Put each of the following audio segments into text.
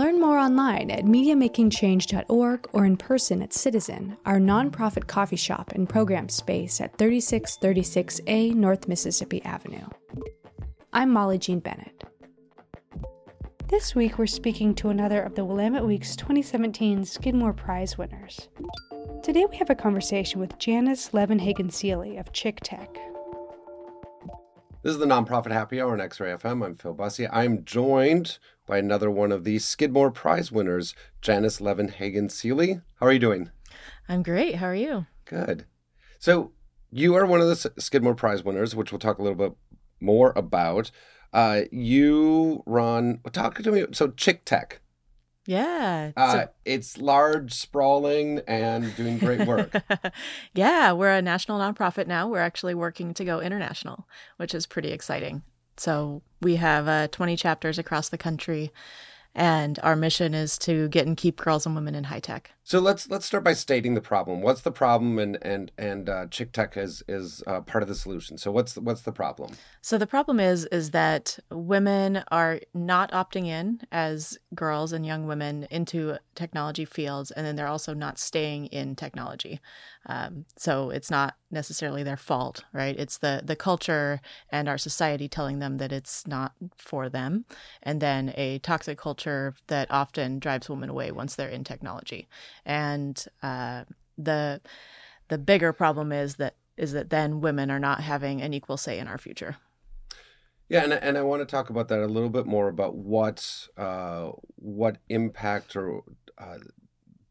Learn more online at MediaMakingChange.org or in person at Citizen, our nonprofit coffee shop and program space at 3636A North Mississippi Avenue. I'm Molly Jean Bennett. This week, we're speaking to another of the Willamette Week's 2017 Skidmore Prize winners. Today, we have a conversation with Janice Levenhagen Seeley of Chick Tech. This is the Nonprofit Happy Hour on X-Ray FM. I'm Phil Busse. I'm joined by another one of the Skidmore Prize winners, Janice Levenhagen Seeley. How are you doing? I'm great. How are you? Good. So you are one of the Skidmore Prize winners, which we'll talk a little bit more about. Uh, you run. Talk to me. So Chick Tech. Yeah. Uh, it's large, sprawling, and doing great work. yeah, we're a national nonprofit now. We're actually working to go international, which is pretty exciting. So we have uh, 20 chapters across the country and our mission is to get and keep girls and women in high tech. So let's let's start by stating the problem. What's the problem, and and and uh, Chick Tech is is uh, part of the solution. So what's the, what's the problem? So the problem is is that women are not opting in as girls and young women into technology fields, and then they're also not staying in technology. Um, so it's not necessarily their fault, right? It's the the culture and our society telling them that it's not for them, and then a toxic culture that often drives women away once they're in technology. And uh, the the bigger problem is that is that then women are not having an equal say in our future. Yeah, and and I want to talk about that a little bit more about what uh, what impact or uh,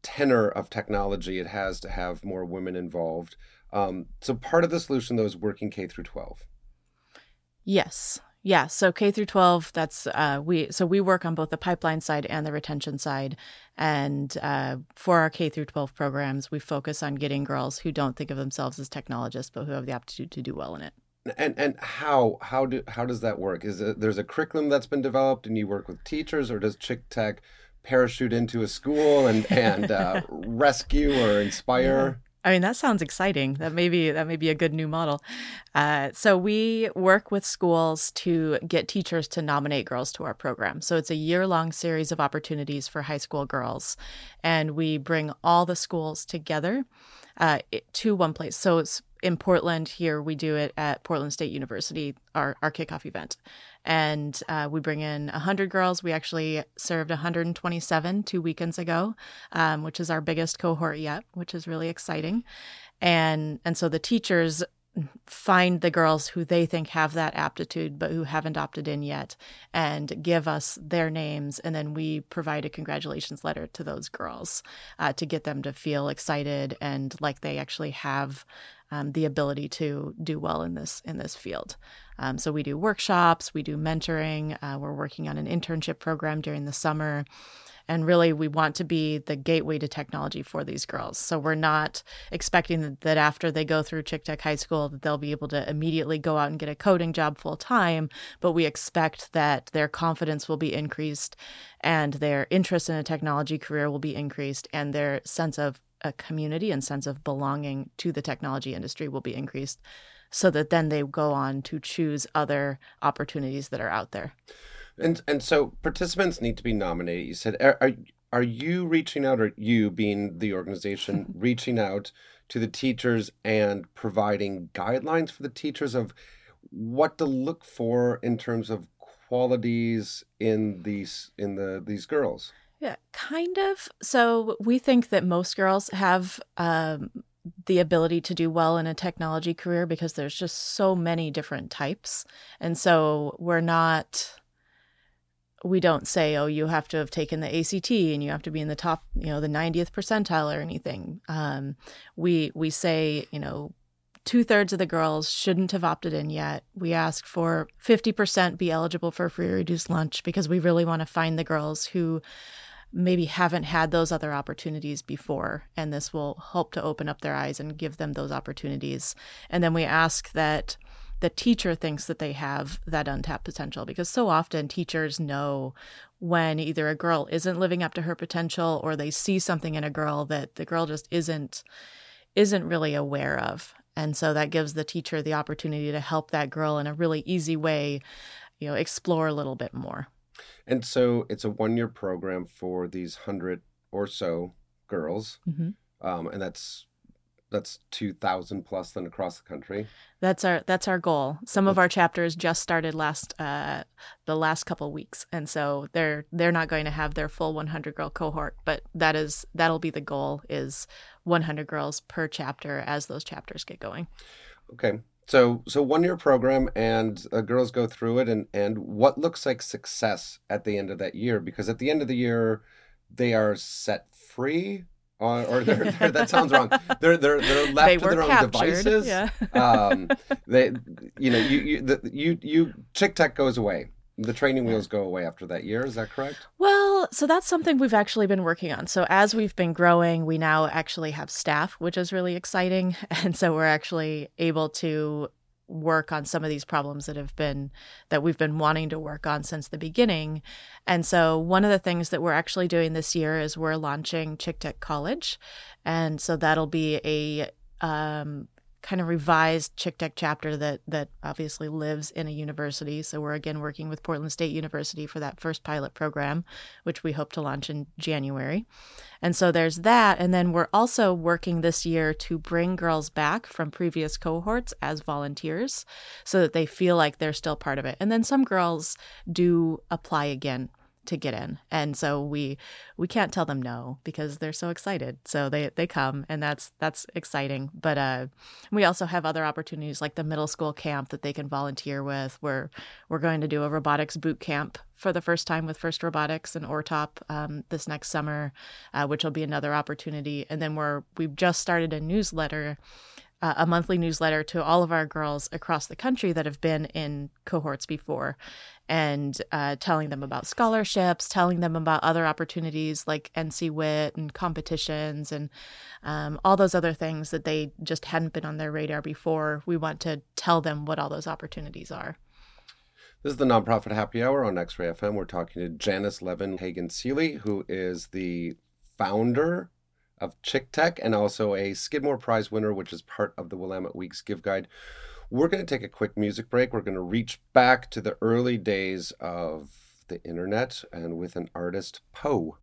tenor of technology it has to have more women involved. Um, so part of the solution though is working K through 12. Yes. Yeah, so K through 12, that's uh, we so we work on both the pipeline side and the retention side. And uh, for our K through 12 programs, we focus on getting girls who don't think of themselves as technologists, but who have the aptitude to do well in it. And and how how do how does that work? Is it, there's a curriculum that's been developed, and you work with teachers, or does Chick Tech parachute into a school and and uh, rescue or inspire? Yeah. I mean, that sounds exciting. That may be that may be a good new model. Uh, so we work with schools to get teachers to nominate girls to our program. So it's a year long series of opportunities for high school girls, and we bring all the schools together uh, to one place. So it's in Portland here, we do it at Portland State University, our, our kickoff event. And uh, we bring in 100 girls. We actually served 127 two weekends ago, um, which is our biggest cohort yet, which is really exciting. And, and so the teachers find the girls who they think have that aptitude but who haven't opted in yet and give us their names and then we provide a congratulations letter to those girls uh, to get them to feel excited and like they actually have um, the ability to do well in this in this field. Um, so we do workshops, we do mentoring. Uh, we're working on an internship program during the summer. And really, we want to be the gateway to technology for these girls. So we're not expecting that after they go through Chick Tech High School that they'll be able to immediately go out and get a coding job full time. But we expect that their confidence will be increased, and their interest in a technology career will be increased, and their sense of a community and sense of belonging to the technology industry will be increased so that then they go on to choose other opportunities that are out there. And and so participants need to be nominated. You said are are, are you reaching out or you being the organization reaching out to the teachers and providing guidelines for the teachers of what to look for in terms of qualities in these in the these girls? Yeah, kind of. So we think that most girls have um, the ability to do well in a technology career because there's just so many different types. And so we're not we don't say, oh, you have to have taken the ACT and you have to be in the top, you know, the 90th percentile or anything. Um, we we say, you know, two thirds of the girls shouldn't have opted in yet. We ask for 50% be eligible for free reduced lunch because we really want to find the girls who maybe haven't had those other opportunities before. And this will help to open up their eyes and give them those opportunities. And then we ask that the teacher thinks that they have that untapped potential because so often teachers know when either a girl isn't living up to her potential or they see something in a girl that the girl just isn't isn't really aware of. And so that gives the teacher the opportunity to help that girl in a really easy way you know explore a little bit more. And so it's a one year program for these hundred or so girls. Mm-hmm. um, and that's that's 2000 plus then across the country. That's our that's our goal. Some of our chapters just started last uh the last couple weeks and so they're they're not going to have their full 100 girl cohort but that is that'll be the goal is 100 girls per chapter as those chapters get going. Okay so so one year program and uh, girls go through it and and what looks like success at the end of that year? Because at the end of the year they are set free or, or they're, they're, that sounds wrong. They're they're they're left they to their captured. own devices. Yeah. um, they, you know, you you the, you you Chick Tech goes away. The training wheels go away after that year. Is that correct? Well, so that's something we've actually been working on. So as we've been growing, we now actually have staff, which is really exciting, and so we're actually able to work on some of these problems that have been that we've been wanting to work on since the beginning. And so one of the things that we're actually doing this year is we're launching Chick Tech College. And so that'll be a um, kind of revised Chick Tech chapter that that obviously lives in a university. So we're again working with Portland State University for that first pilot program, which we hope to launch in January. And so there's that. And then we're also working this year to bring girls back from previous cohorts as volunteers so that they feel like they're still part of it. And then some girls do apply again to get in. And so we we can't tell them no because they're so excited. So they they come and that's that's exciting. But uh we also have other opportunities like the middle school camp that they can volunteer with. Where we're going to do a robotics boot camp for the first time with First Robotics and Ortop um, this next summer, uh, which will be another opportunity. And then we're we've just started a newsletter uh, a monthly newsletter to all of our girls across the country that have been in cohorts before and uh, telling them about scholarships, telling them about other opportunities like NCWIT and competitions and um, all those other things that they just hadn't been on their radar before. We want to tell them what all those opportunities are. This is the Nonprofit Happy Hour on X Ray FM. We're talking to Janice Levenhagen Seeley, who is the founder of Chick Tech and also a Skidmore Prize winner, which is part of the Willamette Weeks Give Guide. We're going to take a quick music break. We're going to reach back to the early days of the internet and with an artist, Poe.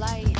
Light.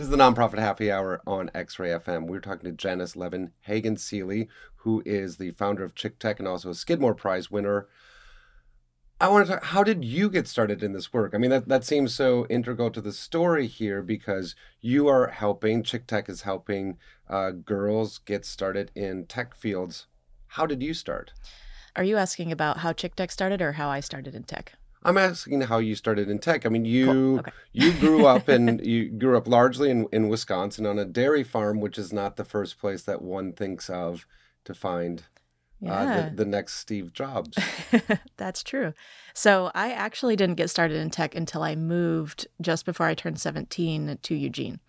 This is the nonprofit happy hour on X Ray FM. We're talking to Janice Levenhagen Seeley, who is the founder of Chick Tech and also a Skidmore Prize winner. I want to talk, how did you get started in this work? I mean, that, that seems so integral to the story here because you are helping, Chick Tech is helping uh, girls get started in tech fields. How did you start? Are you asking about how Chick Tech started or how I started in tech? I'm asking how you started in tech. I mean, you Cool. Okay. you grew up and you grew up largely in, in Wisconsin on a dairy farm, which is not the first place that one thinks of to find uh, the, the next Steve Jobs. That's true. So I actually didn't get started in tech until I moved just before I turned 17 to Eugene.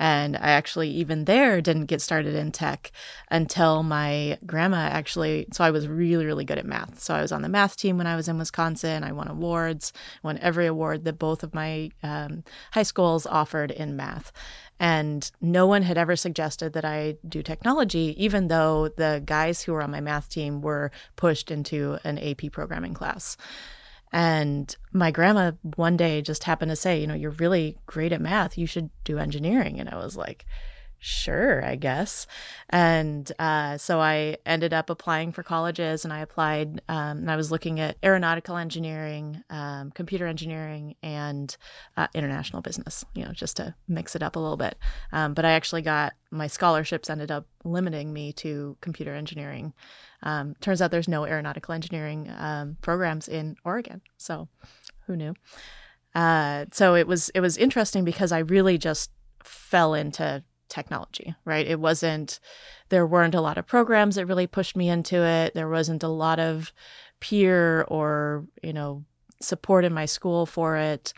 And I actually, even there, didn't get started in tech until my grandma actually. So I was really, really good at math. So I was on the math team when I was in Wisconsin. I won awards, won every award that both of my um, high schools offered in math. And no one had ever suggested that I do technology, even though the guys who were on my math team were pushed into an AP programming class. And my grandma one day just happened to say, you know, you're really great at math. You should do engineering. And I was like, sure, I guess. And uh, so I ended up applying for colleges and I applied, um, and I was looking at aeronautical engineering, um, computer engineering, and uh, international business, you know, just to mix it up a little bit. Um, but I actually got my scholarships ended up limiting me to computer engineering. Um, turns out there's no aeronautical engineering um, programs in Oregon. So who knew? Uh, so it was it was interesting because I really just fell into technology, right? It wasn't there weren't a lot of programs that really pushed me into it. There wasn't a lot of peer or, you know, support in my school for it.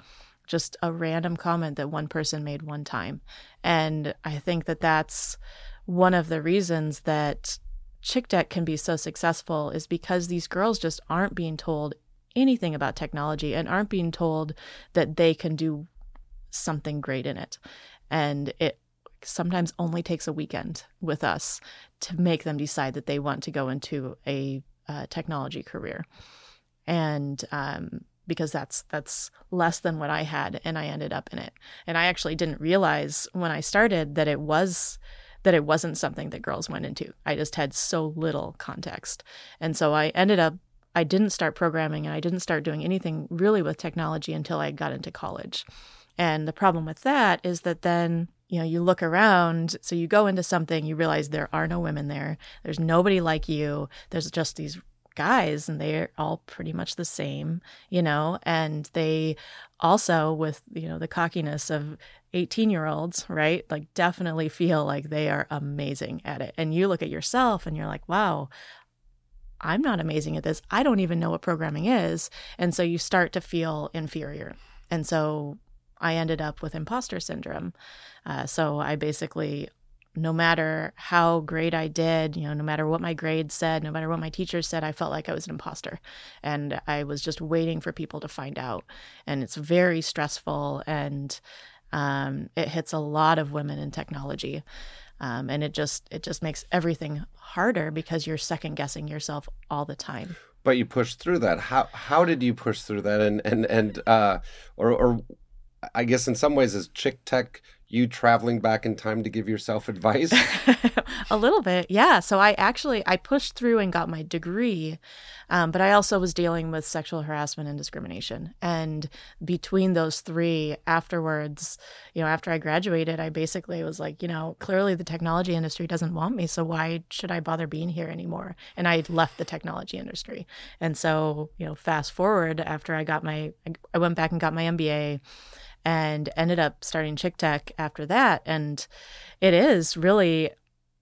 Just a random comment that one person made one time. And I think that that's one of the reasons that Chick Tech can be so successful is because these girls just aren't being told anything about technology and aren't being told that they can do something great in it. And it sometimes only takes a weekend with us to make them decide that they want to go into a uh, technology career. And um, because that's that's less than what I had, and I ended up in it. And I actually didn't realize when I started that it was that it wasn't something that girls went into. I just had so little context. And so I ended up, I didn't start programming and I didn't start doing anything really with technology until I got into college. And the problem with that is that then, you know, you look around, so you go into something, you realize there are no women there, there's nobody like you, there's just these guys and they're all pretty much the same, you know, and they also with, you know, the cockiness of 18 year olds, right? Like definitely feel like they are amazing at it. And you look at yourself and you're like, wow, I'm not amazing at this. I don't even know what programming is. And so you start to feel inferior. And so I ended up with imposter syndrome. Uh, so I basically no matter how great I did, you know, no matter what my grades said, no matter what my teachers said, I felt like I was an imposter. And I was just waiting for people to find out. And it's very stressful and um, it hits a lot of women in technology. Um, and it just it just makes everything harder because you're second guessing yourself all the time. But you pushed through that. How how did you push through that? And and and uh, or or I guess in some ways is Chick Tech you traveling back in time to give yourself advice? a little bit, yeah. So I actually I pushed through and got my degree, um, but I also was dealing with sexual harassment and discrimination. And between those three, afterwards, you know, after I graduated, I basically was like, you know, clearly the technology industry doesn't want me, so why should I bother being here anymore? And I left the technology industry. And so, you know, fast forward after I got my, I went back and got my MBA and ended up starting Chick Tech after that. And it is really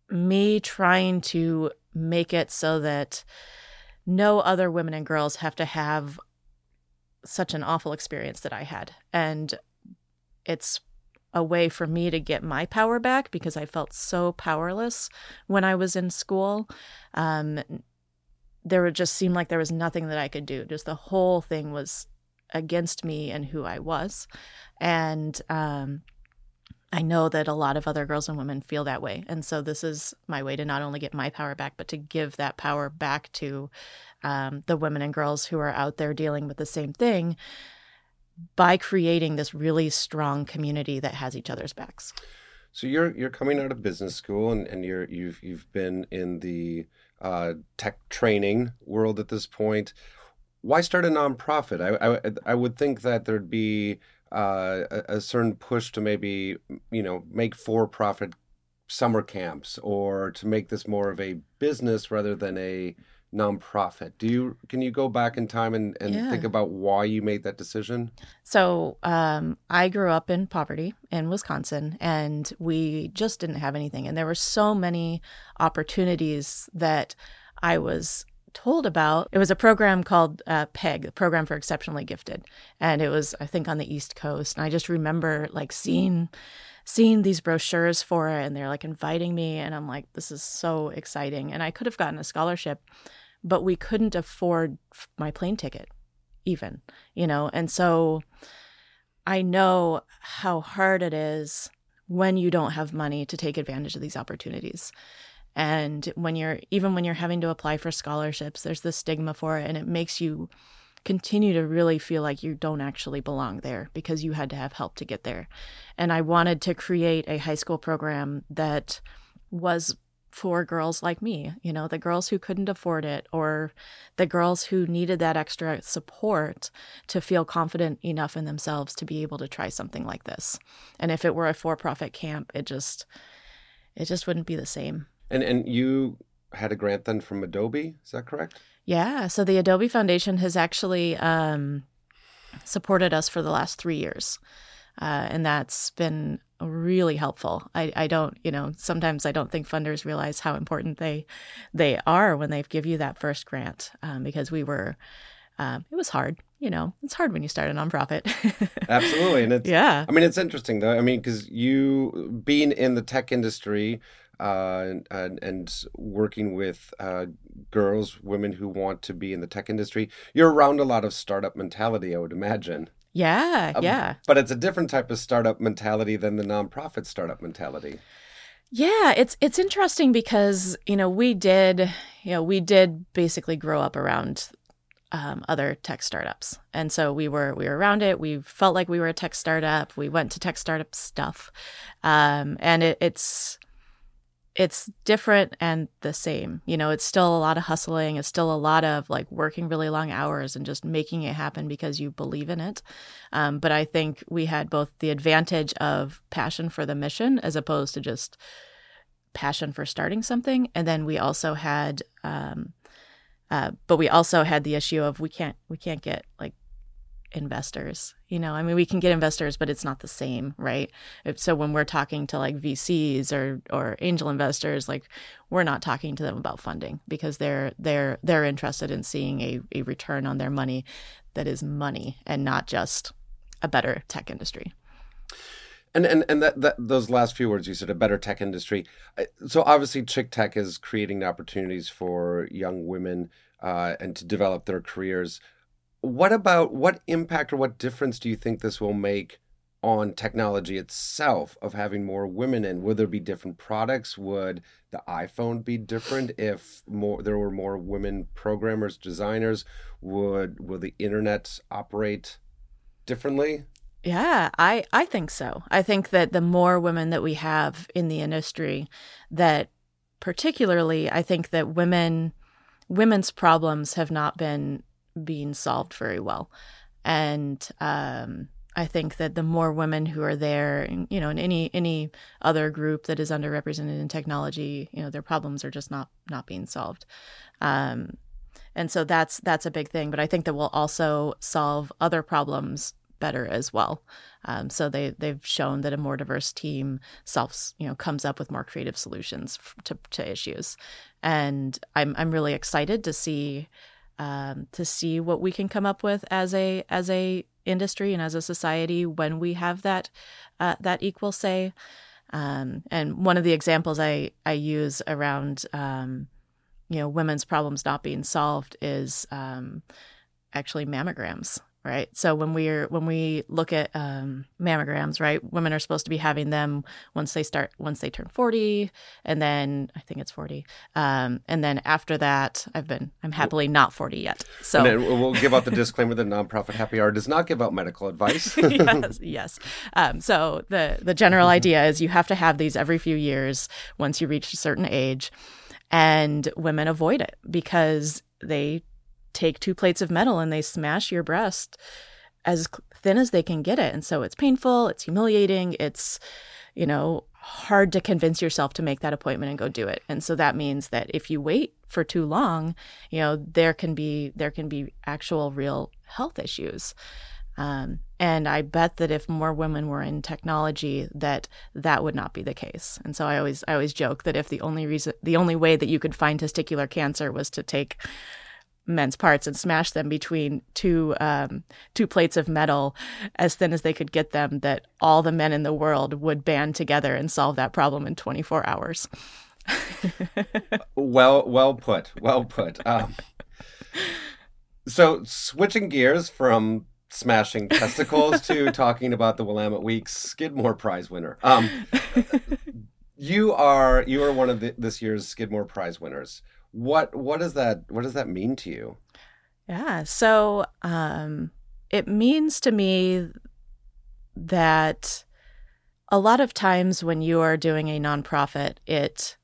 me trying to make it so that no other women and girls have to have such an awful experience that I had. And it's a way for me to get my power back because I felt so powerless when I was in school. Um, there would just seem like there was nothing that I could do. Just the whole thing was against me and who I was. And um, I know that a lot of other girls and women feel that way. And so this is my way to not only get my power back, but to give that power back to um, the women and girls who are out there dealing with the same thing by creating this really strong community that has each other's backs. So you're you're coming out of business school and, and you're you've you've been in the uh, tech training world at this point why start a nonprofit? I, I, I would think that there'd be uh, a, a, certain push to maybe you know make for-profit summer camps or to make this more of a business rather than a nonprofit. Do you can you go back in time and, and yeah. think about why you made that decision? So um, I grew up in poverty in Wisconsin, and we just didn't have anything, and there were so many opportunities that I was told about. It was a program called uh, PEG, the Program for Exceptionally Gifted, and it was I think on the East Coast. And I just remember like seeing seeing these brochures for it, and they're like inviting me, and I'm like, this is so exciting. And I could have gotten a scholarship, but we couldn't afford my plane ticket, even you know. And so I know how hard it is when you don't have money to take advantage of these opportunities and when you're even when you're having to apply for scholarships there's the stigma for it and it makes you continue to really feel like you don't actually belong there because you had to have help to get there and i wanted to create a high school program that was for girls like me, you know, the girls who couldn't afford it or the girls who needed that extra support to feel confident enough in themselves to be able to try something like this. And if it were a for-profit camp, it just it just wouldn't be the same. And and you had a grant then from Adobe, is that correct? Yeah. So the Adobe Foundation has actually um, supported us for the last three years, uh, and that's been really helpful. I, I don't, you know, sometimes I don't think funders realize how important they they are when they give you that first grant um, because we were. Um, it was hard, you know. It's hard when you start a nonprofit. Absolutely, and it's yeah. I mean, it's interesting though. I mean, because you being in the tech industry, uh, and, and, working with uh, girls, women who want to be in the tech industry. You're around a lot of startup mentality, I would imagine. Yeah, um, yeah. But it's a different type of startup mentality than the nonprofit startup mentality. Yeah, it's it's interesting because you know we did you know we did basically grow up around um, other tech startups, and so we were we were around it. We felt like we were a tech startup. We went to tech startup stuff, um, and it, it's it's different and the same. You know, it's still a lot of hustling. It's still a lot of like working really long hours and just making it happen because you believe in it. Um, but I think we had both the advantage of passion for the mission as opposed to just passion for starting something. And then we also had um, Uh, but we also had the issue of we can't we can't get like investors you know i mean we can get investors but it's not the same right so when we're talking to like vcs or or angel investors like we're not talking to them about funding because they're they're they're interested in seeing a, a return on their money that is money and not just a better tech industry and and and that, that those last few words you said a better tech industry. So obviously, Chick Tech is creating opportunities for young women uh, and to develop their careers. What about what impact or what difference do you think this will make on technology itself of having more women in? Would there be different products? Would the iPhone be different if more there were more women programmers, designers? Would will the internet operate differently? Yeah, I I think so. I think that the more women that we have in the industry that particularly I think that women women's problems have not been being solved very well. And um, I think that the more women who are there, you know, in any any other group that is underrepresented in technology, you know, their problems are just not not being solved. Um, and so that's that's a big thing. But I think that we'll also solve other problems better as well. Um, so they they've shown that a more diverse team solves you know comes up with more creative solutions to, to issues, and I'm I'm really excited to see um, to see what we can come up with as a as a industry and as a society when we have that uh, that equal say. Um, and one of the examples I I use around um, you know women's problems not being solved is um, actually mammograms right? So when we're when we look at um, mammograms right women are supposed to be having them once they start once they turn 40 and then i think it's 40 um, and then after that i've been i'm happily not 40 yet so. And we'll give out the disclaimer that nonprofit happy hour does not give out medical advice. Yes yes. Um, so the the general idea is you have to have these every few years once you reach a certain age and women avoid it because they take two plates of metal and they smash your breast as thin as they can get it. And so it's painful, it's humiliating, it's, you know, hard to convince yourself to make that appointment and go do it. And so that means that if you wait for too long, you know, there can be there can be actual real health issues. Um, and I bet that if more women were in technology, that that would not be the case. And so I always I always joke that if the only reason the only way that you could find testicular cancer was to take men's parts and smash them between two um, two plates of metal as thin as they could get them that all the men in the world would band together and solve that problem in 24 hours. Well well put well put. Um, so switching gears from smashing testicles to talking about the willamette weeks skidmore prize winner. Um, you are you are one of the, this year's skidmore prize winners what what does that what does that mean to you? Yeah, so um, it means to me that a lot of times when you are doing a nonprofit, it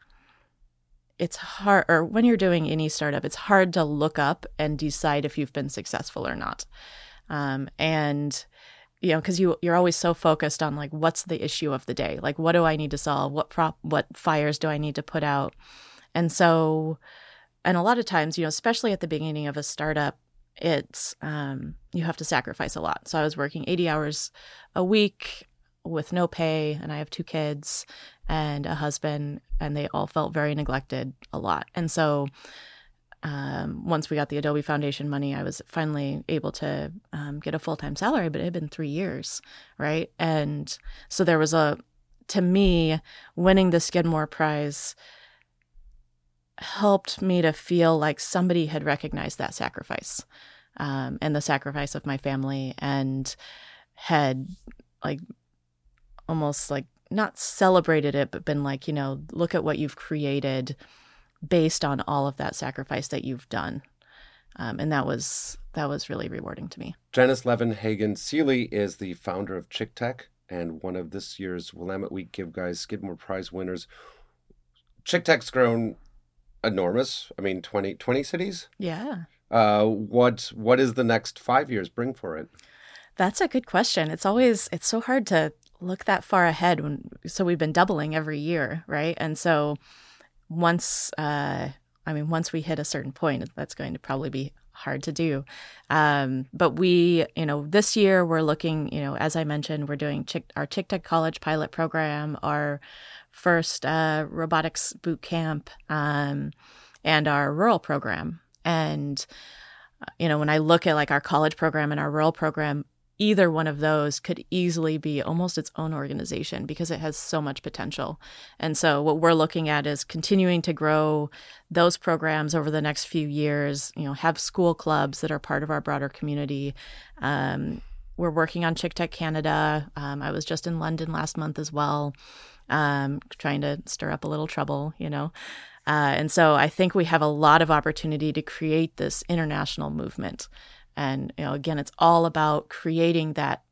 it's hard or when you're doing any startup, it's hard to look up and decide if you've been successful or not. Um, and you know because you you're always so focused on like what's the issue of the day like what do i need to solve what prop what fires do i need to put out and so, and a lot of times, you know, especially at the beginning of a startup, it's um, you have to sacrifice a lot. So I was working 80 hours a week with no pay, and I have two kids and a husband, and they all felt very neglected a lot. And so, um, once we got the Adobe Foundation money, I was finally able to um, get a full time salary, but it had been three years, right? And so there was a, to me, winning the Skidmore Prize helped me to feel like somebody had recognized that sacrifice um, and the sacrifice of my family and had like almost like not celebrated it but been like you know look at what you've created based on all of that sacrifice that you've done. Um, and that was that was really rewarding to me. Janice levenhagen seeley is the founder of chick tech and one of this year's willamette week give guide skidmore prize winners. Chick tech's grown enormous. I mean, 20, 20 cities. Yeah. Uh, what what is the next five years bring for it? That's a good question. It's always it's so hard to look that far ahead. When so we've been doubling every year, right? And so once uh, I mean, once we hit a certain point, that's going to probably be hard to do. Um, but we, you know, this year we're looking, you know, as I mentioned, we're doing Chick, our Chick Tech College pilot program, our first uh, robotics boot camp, um, and our rural program. And, uh, you know, when I look at like our college program and our rural program, either one of those could easily be almost its own organization because it has so much potential. And so what we're looking at is continuing to grow those programs over the next few years, you know, have school clubs that are part of our broader community. Um, we're working on Chick Tech Canada. Um, I was just in London last month as well, um, trying to stir up a little trouble, you know. Uh, and so I think we have a lot of opportunity to create this international movement. And you know, again, it's all about creating that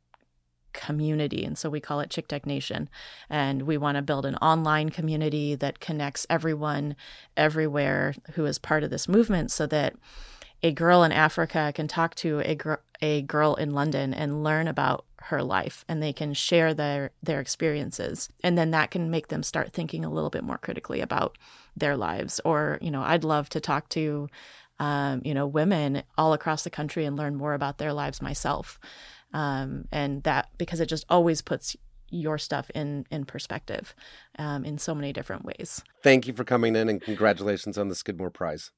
community. And so we call it Chick Tech Nation. And we want to build an online community that connects everyone everywhere who is part of this movement so that a girl in Africa can talk to a, gr- a girl in London and learn about her life and they can share their their experiences and then that can make them start thinking a little bit more critically about their lives or you know I'd love to talk to um, you know, women all across the country and learn more about their lives myself. Um, and that because it just always puts your stuff in in perspective um, in so many different ways. Thank you for coming in and congratulations on the Skidmore Prize.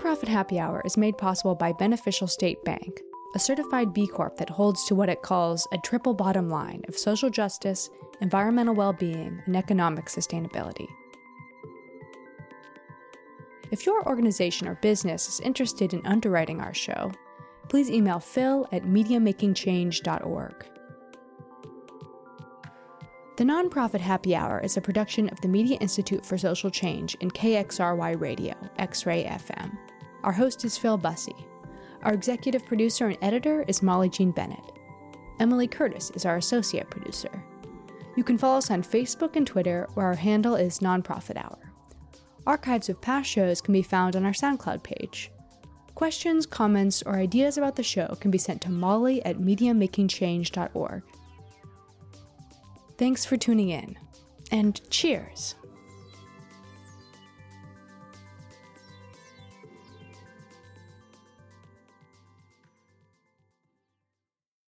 Nonprofit happy hour is made possible by Beneficial State Bank a certified B Corp that holds to what it calls a triple bottom line of social justice, environmental well being, and economic sustainability. If your organization or business is interested in underwriting our show, please email phil at mediamakingchange.org. The Nonprofit Happy Hour is a production of the Media Institute for Social Change and KXRY Radio, X Ray FM. Our host is Phil Busse. Our executive producer and editor is Molly Jean Bennett. Emily Curtis is our associate producer. You can follow us on Facebook and Twitter, where our handle is Nonprofit Hour. Archives of past shows can be found on our SoundCloud page. Questions, comments, or ideas about the show can be sent to molly at mediamakingchange.org. Thanks for tuning in, and cheers!